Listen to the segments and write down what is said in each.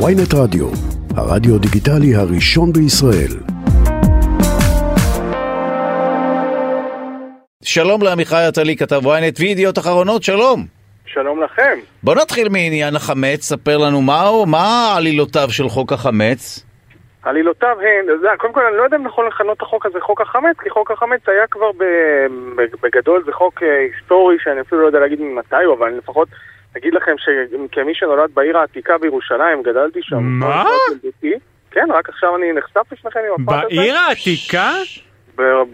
ויינט רדיו, הרדיו דיגיטלי הראשון בישראל. שלום לעמיחי עטלי, כתב ynet וידיעות אחרונות, שלום. שלום לכם. בוא נתחיל מעניין החמץ, ספר לנו מהו, מה עלילותיו של חוק החמץ? עלילותיו הן, זה, קודם כל אני לא יודע אם נכון לכנות את החוק הזה חוק החמץ, כי חוק החמץ היה כבר בגדול, זה חוק אה, היסטורי שאני אפילו לא יודע להגיד ממתי הוא, אבל לפחות אגיד לכם שכמי שנולד בעיר העתיקה בירושלים, גדלתי שם. מה? כן, רק עכשיו אני נחשף לפניכם עם הפרט הזה. בעיר העתיקה?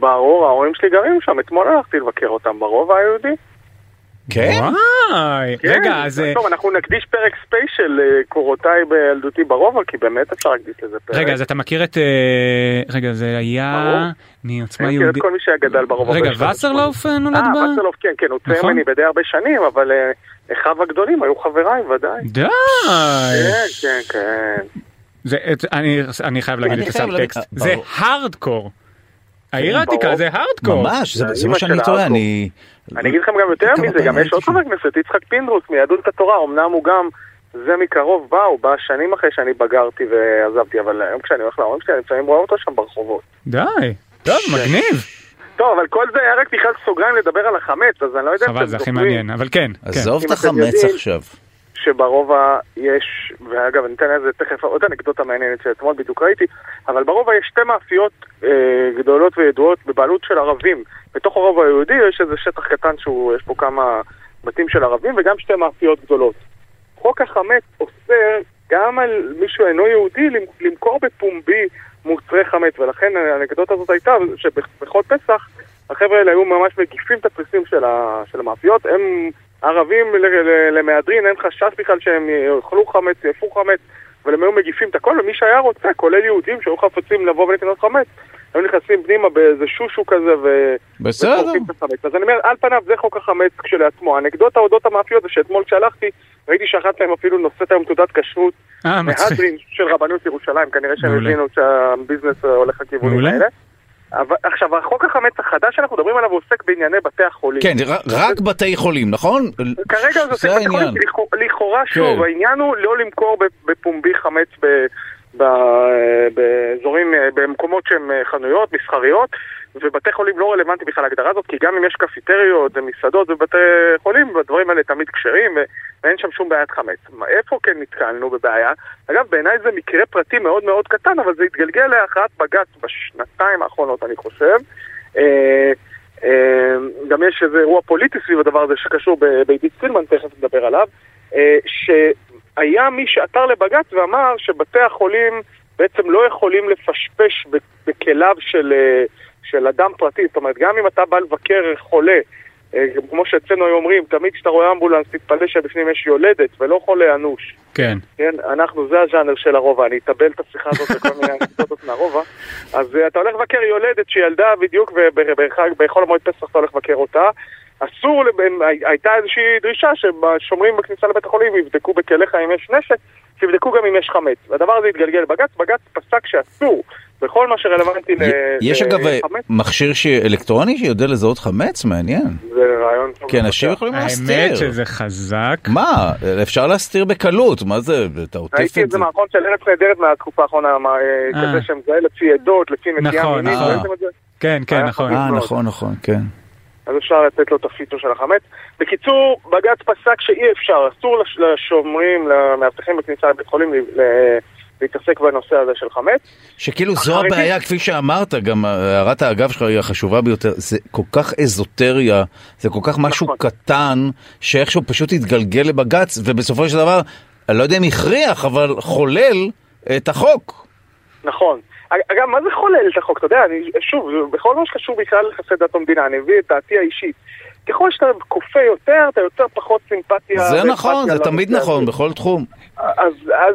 ברור, ההורים שלי גרים שם, אתמול הלכתי לבקר אותם ברובע היהודי. כן? וואי, כן, רגע, אז... אה, טוב, אנחנו נקדיש פרק ספיישל לקורותיי בילדותי ברובע, כי באמת אפשר להקדיש לזה פרק. רגע, אז אתה מכיר את... אה, רגע, זה היה... מעוצמה אני מכיר את יהודית... כל מי שגדל ברובע. רגע, וסרלוף. נולד אה, בה? וסרלוף, כן, כן, הוא צעיר נכון. ממני בדי הרבה שנים, אבל אה, אחיו הגדולים היו חבריי, ודאי. די! כן, כן, כן. זה, את- אני, אני חייב להגיד את הסאבטקסט. להגיד- זה. הארדקור. העיר כן, העתיקה ברור. זה הארדקור. ממש, זה זה מה שאני טועה. אני... אני אגיד לכם גם יותר מזה, גם יש עוד חבר כנסת, יצחק פינדרוס מיהדות התורה, אמנם הוא גם זה מקרוב בא, הוא בא שנים אחרי שאני בגרתי ועזבתי, אבל היום כשאני הולך להורים שלי, אני לפעמים רואה אותו שם ברחובות. די. טוב, מגניב. טוב, אבל כל זה היה רק בכלל סוגריים לדבר על החמץ, אז אני לא יודע אם חבל, אתם זה הכי זוכרים מעניין, אבל כן, כן. עזוב את החמץ עכשיו. שברובע יש, ואגב, אני אתן לזה תכף עוד אנקדוטה מעניינת שאתמול בדיוק ראיתי, אבל ברובע יש שתי מאפיות אה, גדולות וידועות בבעלות של ערבים. בתוך הרובע היהודי יש איזה שטח קטן שיש בו כמה בתים של ערבים וגם שתי מאפיות גדולות. חוק החמץ אוסר גם על מי שהוא אינו יהודי למ- למכור בפומבי מוצרי חמץ, ולכן האנקדוטה הזאת הייתה שבכל פסח החבר'ה האלה היו ממש מגיפים את התריסים של, ה, של המאפיות, הם ערבים ל- ל- למהדרין, אין חשש בכלל שהם יאכלו חמץ, יאפו חמץ, אבל הם היו מגיפים את הכל, ומי שהיה רוצה, כולל יהודים שהיו חפצים לבוא ולקנות חמץ, היו נכנסים פנימה באיזה שושו כזה ו... בסדר. אז אני אומר, על פניו זה חוק החמץ כשלעצמו. האנקדוטה אודות המאפיות זה שאתמול כשהלכתי, ראיתי שאחת מהן אפילו נושאת היום תעודת כשרות אה, מצחיק. מהדרין של רבנות ירושלים, כנראה שהם. הבינו שהביזנס אה, הולך לכיוונים. האלה. אבל עכשיו, החוק החמץ החדש שאנחנו מדברים עליו עוסק בענייני בתי החולים. כן, רק בתי חולים, נכון? כרגע זה עוסק בתי חולים, לכאורה שוב, כן. העניין הוא לא למכור ב- בפומבי חמץ באזורים, אה, במקומות שהם אה, חנויות, מסחריות, ובתי חולים לא רלוונטי בכלל להגדרה הזאת, כי גם אם יש קפיטריות ומסעדות ובתי חולים, הדברים האלה תמיד כשרים, ואין שם שום בעיית חמץ. איפה כן נתקלנו בבעיה? אגב, בעיניי זה מקרה פרטי מאוד מאוד קטן, אבל זה התגלגל להכרעת בג"ץ בשנתיים האחרונות, אני חושב. אה, אה, גם יש איזה אירוע פוליטי סביב הדבר הזה שקשור בעידית סילמן, תכף נדבר עליו, אה, שהיה מי שעתר לבג"ץ ואמר שבתי החולים בעצם לא יכולים לפשפש בכליו של, אה, של אדם פרטי, זאת אומרת, גם אם אתה בא לבקר חולה, אה, כמו שאצלנו היו אומרים, תמיד כשאתה רואה אמבולנס תתפלא שבפנים יש יולדת ולא חולה אנוש. כן. כן, אנחנו, זה הז'אנר של הרובע, אני אטבל את השיחה הזאת בכל מיני אנקדוטות מהרובע. אז אתה הולך לבקר יולדת שילדה בדיוק, בחול המועד פסח אתה הולך לבקר אותה. אסור, לב- הי- הייתה איזושהי דרישה ששומרים בכניסה לבית החולים יבדקו בכליך אם יש נשק, שיבדקו גם אם יש חמץ. והדבר הזה התגלגל לבג"ץ, בג"ץ פסק שאסור בכל מה שרלוונטי ל- יש אגב אה, לחמץ. מכשיר ש- אלקטרוני שיודע לזהות חמץ? מעניין. זה רעיון טוב. כי אנשים יכולים להסתיר. האמת שזה חזק. מה? אפשר להסתיר בקלות, מה זה? אתה עוטף ראיתי את איזה זה. מערכון של ארץ נהדרת מהתקופה האחרונה, אה, אה. כזה שמזהה לפי עדות, לפי נטייה נכון, מינית, נכון. ראיתם את זה? כן, כן, היה נכון. אה. נכון, נכון, כן. אז אפשר לתת לו את הפיצו של החמץ. בקיצור, בג"ץ פסק שאי אפשר, אסור לש- לשומרים, למאבטחים בכניסה לבית חולים להתעסק בנושא הזה של חמץ. שכאילו זו החרדים- הבעיה, כפי שאמרת, גם הערת האגב שלך היא החשובה ביותר, זה כל כך אזוטריה, זה כל כך משהו נכון. קטן, שאיכשהו פשוט התגלגל לבג"ץ, ובסופו של דבר, אני לא יודע אם הכריח, אבל חולל את החוק. נכון. אגב, מה זה חולל את החוק? אתה יודע, אני, שוב, בכל מה שקשור בכלל ליחסי דת ומדינה, אני מביא את דעתי האישית. ככל שאתה כופה יותר, אתה יוצר פחות סימפתיה. זה נכון, זה תמיד נכון. בכל תחום. אז, אז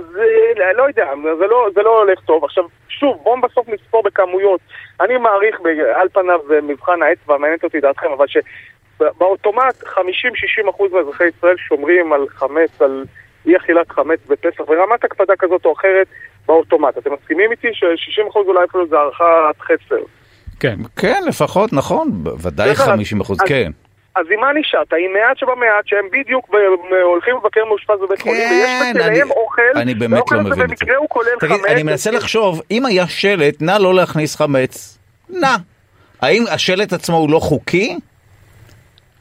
אה, לא יודע, זה לא, זה לא הולך טוב. עכשיו, שוב, בואו בסוף נספור בכמויות. אני מעריך, על פניו זה מבחן האצבע, מעניינת אותי דעתכם, אבל שבאוטומט 50-60% מאזרחי ישראל שומרים על חמץ, על אי אכילת חמץ בפסח, ברמת הקפדה כזאת או אחרת, באוטומט. אתם מסכימים איתי ש-60% אולי אפילו זה הערכת חסר? כן. כן, לפחות, נכון, ודאי בסדר, 50 אחוז, אז- כן. אז עם מה נשארת? עם מעט שבמעט שהם בדיוק ב- הולכים לבקר מאושפז בבית חולים, ויש כן, בכליהם אני- אוכל, אני באמת והאוכל לא מבין את זה. במקרה הוא כולל תגיד, חמץ. אני מנסה לחשוב, אם היה שלט, נא לא להכניס חמץ, נא. האם השלט עצמו הוא לא חוקי?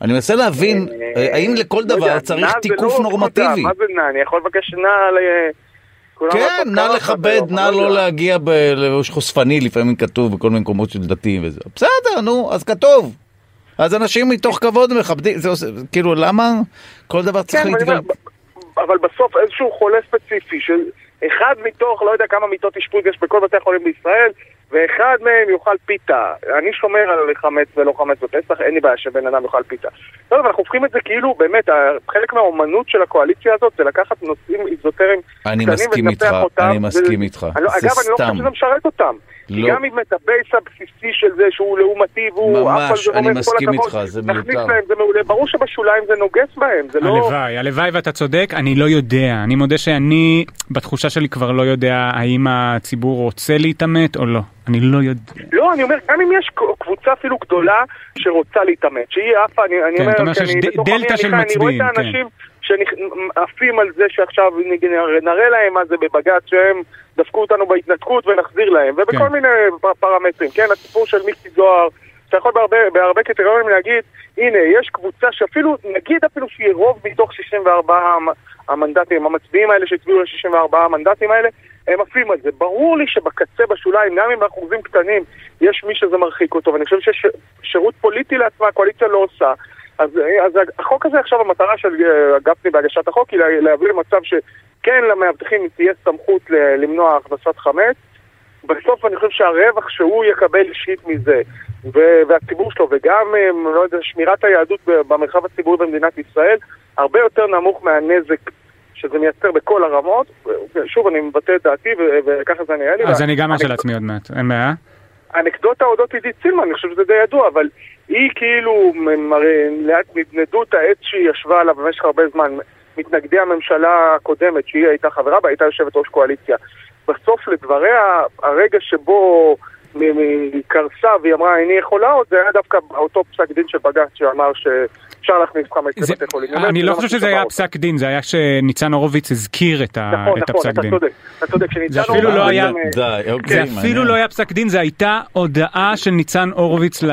אני מנסה להבין, אה, האם לכל לא דבר צריך זה תיקוף לא נורמטיבי? מה זה נע? אני יכול לבקש נע ל... כולם כן, נא לכבד, נא לא לא. להגיע בלבוש חושפני, לפעמים כתוב בכל מיני מקומות של דתיים וזה. בסדר, נו, אז כתוב. אז אנשים מתוך כבוד מכבדים, זה עושה, כאילו, למה כל דבר צריך כן, אבל אני להתגל... אומר, אבל בסוף איזשהו חולה ספציפי, שאחד מתוך, לא יודע כמה מיטות אשפוז יש בכל בתי החולים בישראל, ואחד מהם יאכל פיתה. אני שומר על חמץ ולא חמץ בפסח, אין לי בעיה שבן אדם יאכל פיתה. לא, אבל אנחנו הופכים את זה כאילו, באמת, חלק מהאומנות של הקואליציה הזאת זה לקחת נושאים איזוטריים קטנים מסכים ולנפח איתך, אותם, אני מסכים איתך. אני לא- זה אגב, אני לא סתם. חושב שזה משרת אותם. כי לא. גם אם את הבייס הבסיסי של זה, שהוא לעומתי והוא ממש, עף על זה אני רומז, כל מסכים הכבוד, איתך, זה נכניס מיותר. להם, זה מעולה. ברור שבשוליים זה נוגס בהם, זה לא... הלוואי, הלוואי ואתה צודק, אני לא יודע. אני מודה שאני, בתחושה שלי כבר לא יודע האם הציבור רוצה להתעמת או לא. אני לא יודע. לא, אני אומר, גם אם יש קבוצה אפילו גדולה שרוצה להתעמת, שהיא עפה, אני, אני כן, אומר, אתה אומר כי שיש דלתא של אני רואה מצביעים, את כן. שעפים על זה שעכשיו נראה להם מה זה בבג"ץ, שהם דפקו אותנו בהתנתקות ונחזיר להם, ובכל כן. מיני פרמטרים, כן, הסיפור של מיקי זוהר, אתה יכול בהרבה, בהרבה קריטריונים להגיד, הנה, יש קבוצה שאפילו, נגיד אפילו שהיא רוב מתוך 64 המ- המנדטים, המצביעים האלה שהצביעו ל-64 המנדטים האלה, הם עפים על זה. ברור לי שבקצה, בשוליים, גם אם באחוזים קטנים, יש מי שזה מרחיק אותו, ואני חושב שיש שירות פוליטי לעצמה, הקואליציה לא עושה. אז, אז החוק הזה עכשיו, המטרה של אה, גפני בהגשת החוק היא לה- להביא למצב שכן למאבטחים תהיה סמכות למנוע הכנסת חמץ. בסוף אני חושב שהרווח שהוא יקבל אישית מזה, ו- והציבור שלו, וגם, אה, לא יודע, שמירת היהדות במרחב הציבורי במדינת ישראל, הרבה יותר נמוך מהנזק שזה מייצר בכל הרמות. שוב, אני מבטא את דעתי, ו- וככה זה נראה לי. אז אני גם ארשה לעצמי עוד מעט. האנקדוטה אודות עידית סילמן, אני חושב שזה די ידוע, אבל היא כאילו, הרי לאט נדנדו את העץ שהיא ישבה עליו במשך הרבה זמן, מתנגדי הממשלה הקודמת, שהיא הייתה חברה בה, הייתה יושבת ראש קואליציה. בסוף לדבריה, הרגע שבו קרסה והיא אמרה איני יכולה עוד, זה היה דווקא אותו פסק דין של בג"ץ שאמר שאפשר להכניס חמץ זה- לבתי חולים. אני לא חושב שזה ששבר היה אותה. פסק דין, זה היה שניצן הורוביץ הזכיר את ה- נכון, את נכון, הפסק אתה דין. צודק, אתה צודק. שניצן זה אפילו לא היה- אה. לא פסק דין, זה הייתה הודעה של ניצן הורוביץ ל...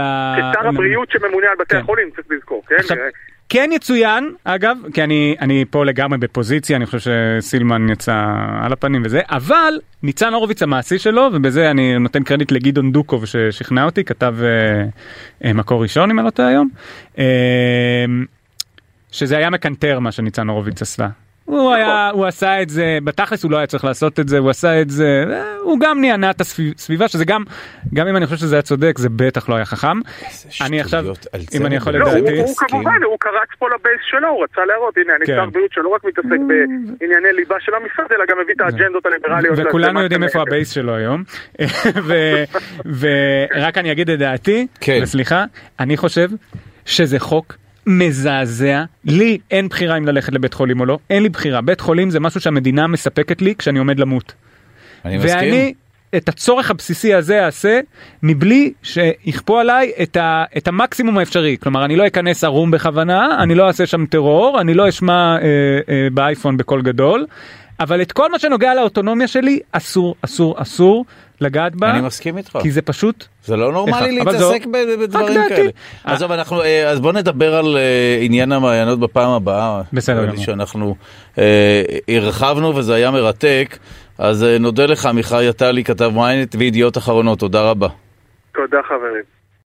כשר הבריאות שממונה על בתי כן. החולים, צריך לזכור, כן? כן יצוין, אגב, כי אני, אני פה לגמרי בפוזיציה, אני חושב שסילמן יצא על הפנים וזה, אבל ניצן הורוביץ המעשי שלו, ובזה אני נותן קרדיט לגדעון דוקוב ששכנע אותי, כתב אה, אה, מקור ראשון אם אני לא טועה היום, אה, שזה היה מקנטר מה שניצן הורוביץ עשה. הוא היה, הוא עשה את זה, בתכלס הוא לא היה צריך לעשות את זה, הוא עשה את זה, הוא גם נהנה את הסביבה, שזה גם, גם אם אני חושב שזה היה צודק, זה בטח לא היה חכם. אני עכשיו, אם אני יכול לא, לדעתי, הוא. כמובן, הוא קרץ פה לבייס שלו, הוא רצה להראות, הנה, אני כן. שר בריאות שלא רק מתעסק בענייני ליבה של המשרד, אלא גם מביא את האג'נדות הליברליות. וכולנו יודעים איפה. הבייס שלו היום. ורק אני אגיד את דעתי, כן. וסליחה, אני חושב שזה חוק מזעזע. לי אין בחירה אם ללכת לבית חולים או לא, אין לי בחירה. בית חולים זה משהו שהמדינה מספקת לי כשאני עומד למות. אני מסכים. ואני את הצורך הבסיסי הזה אעשה מבלי שיכפו עליי את, ה, את המקסימום האפשרי. כלומר, אני לא אכנס ערום בכוונה, אני לא אעשה שם טרור, אני לא אשמע אה, אה, באייפון בקול גדול, אבל את כל מה שנוגע לאוטונומיה שלי, אסור, אסור, אסור לגעת בה, אני מסכים איתך. כי זה פשוט... זה לא נורמלי להתעסק בדברים. כאלה. אה. עזוב, אנחנו, אה, אז בוא נדבר על אה, עניין המעיינות בפעם הבאה. בסדר גמור. שאנחנו אה, הרחבנו וזה היה מרתק. אז אה, נודה לך, עמיחי עטלי, כתב ynet וידיעות אחרונות, תודה רבה. תודה חברים.